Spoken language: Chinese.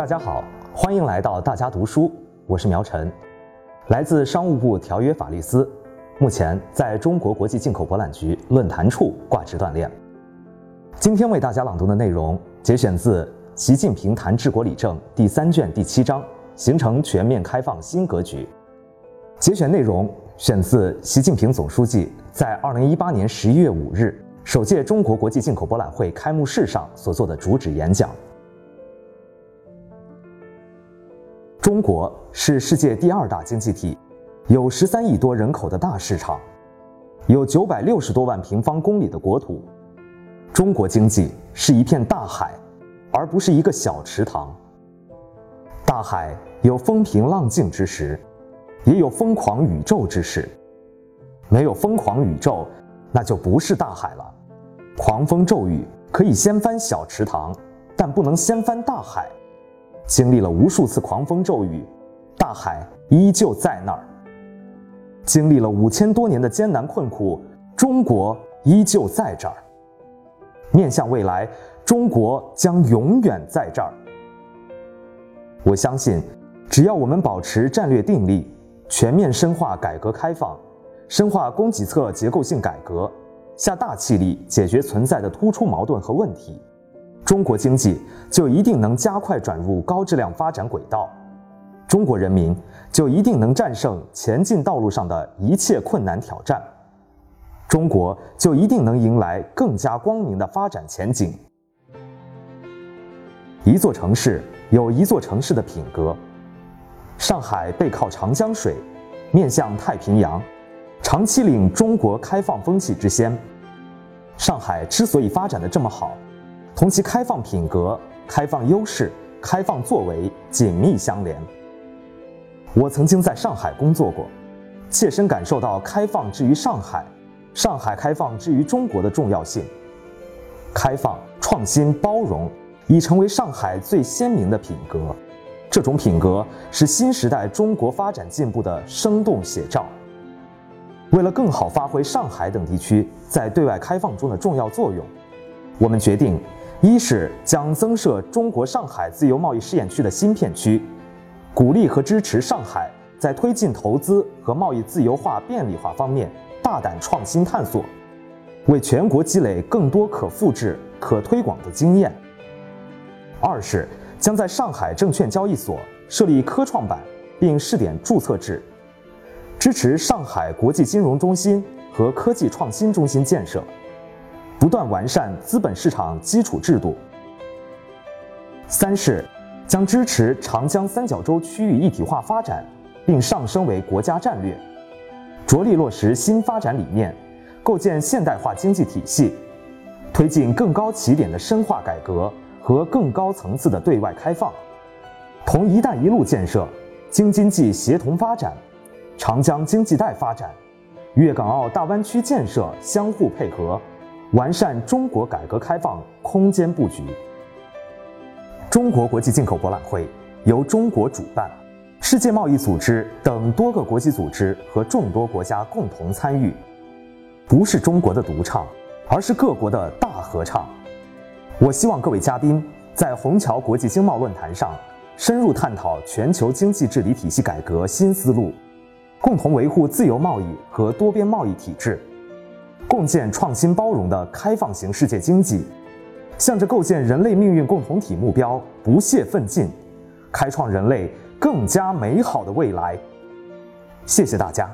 大家好，欢迎来到大家读书，我是苗晨，来自商务部条约法律司，目前在中国国际进口博览局论坛处挂职锻炼。今天为大家朗读的内容节选自《习近平谈治国理政》第三卷第七章“形成全面开放新格局”。节选内容选自习近平总书记在二零一八年十一月五日首届中国国际进口博览会开幕式上所做的主旨演讲。中国是世界第二大经济体，有十三亿多人口的大市场，有九百六十多万平方公里的国土。中国经济是一片大海，而不是一个小池塘。大海有风平浪静之时，也有疯狂宇宙之时。没有疯狂宇宙，那就不是大海了。狂风骤雨可以掀翻小池塘，但不能掀翻大海。经历了无数次狂风骤雨，大海依旧在那儿。经历了五千多年的艰难困苦，中国依旧在这儿。面向未来，中国将永远在这儿。我相信，只要我们保持战略定力，全面深化改革开放，深化供给侧结构性改革，下大气力解决存在的突出矛盾和问题。中国经济就一定能加快转入高质量发展轨道，中国人民就一定能战胜前进道路上的一切困难挑战，中国就一定能迎来更加光明的发展前景。一座城市有一座城市的品格，上海背靠长江水，面向太平洋，长期领中国开放风气之先。上海之所以发展的这么好。同其开放品格、开放优势、开放作为紧密相连。我曾经在上海工作过，切身感受到开放之于上海、上海开放之于中国的重要性。开放、创新、包容已成为上海最鲜明的品格，这种品格是新时代中国发展进步的生动写照。为了更好发挥上海等地区在对外开放中的重要作用，我们决定。一是将增设中国上海自由贸易试验区的新片区，鼓励和支持上海在推进投资和贸易自由化便利化方面大胆创新探索，为全国积累更多可复制、可推广的经验。二是将在上海证券交易所设立科创板，并试点注册制，支持上海国际金融中心和科技创新中心建设。不断完善资本市场基础制度。三是将支持长江三角洲区域一体化发展，并上升为国家战略，着力落实新发展理念，构建现代化经济体系，推进更高起点的深化改革和更高层次的对外开放，同“一带一路”建设、京津冀协同发展、长江经济带发展、粤港澳大湾区建设相互配合。完善中国改革开放空间布局。中国国际进口博览会由中国主办，世界贸易组织等多个国际组织和众多国家共同参与，不是中国的独唱，而是各国的大合唱。我希望各位嘉宾在虹桥国际经贸论坛上深入探讨全球经济治理体系改革新思路，共同维护自由贸易和多边贸易体制。共建创新包容的开放型世界经济，向着构建人类命运共同体目标不懈奋进，开创人类更加美好的未来。谢谢大家。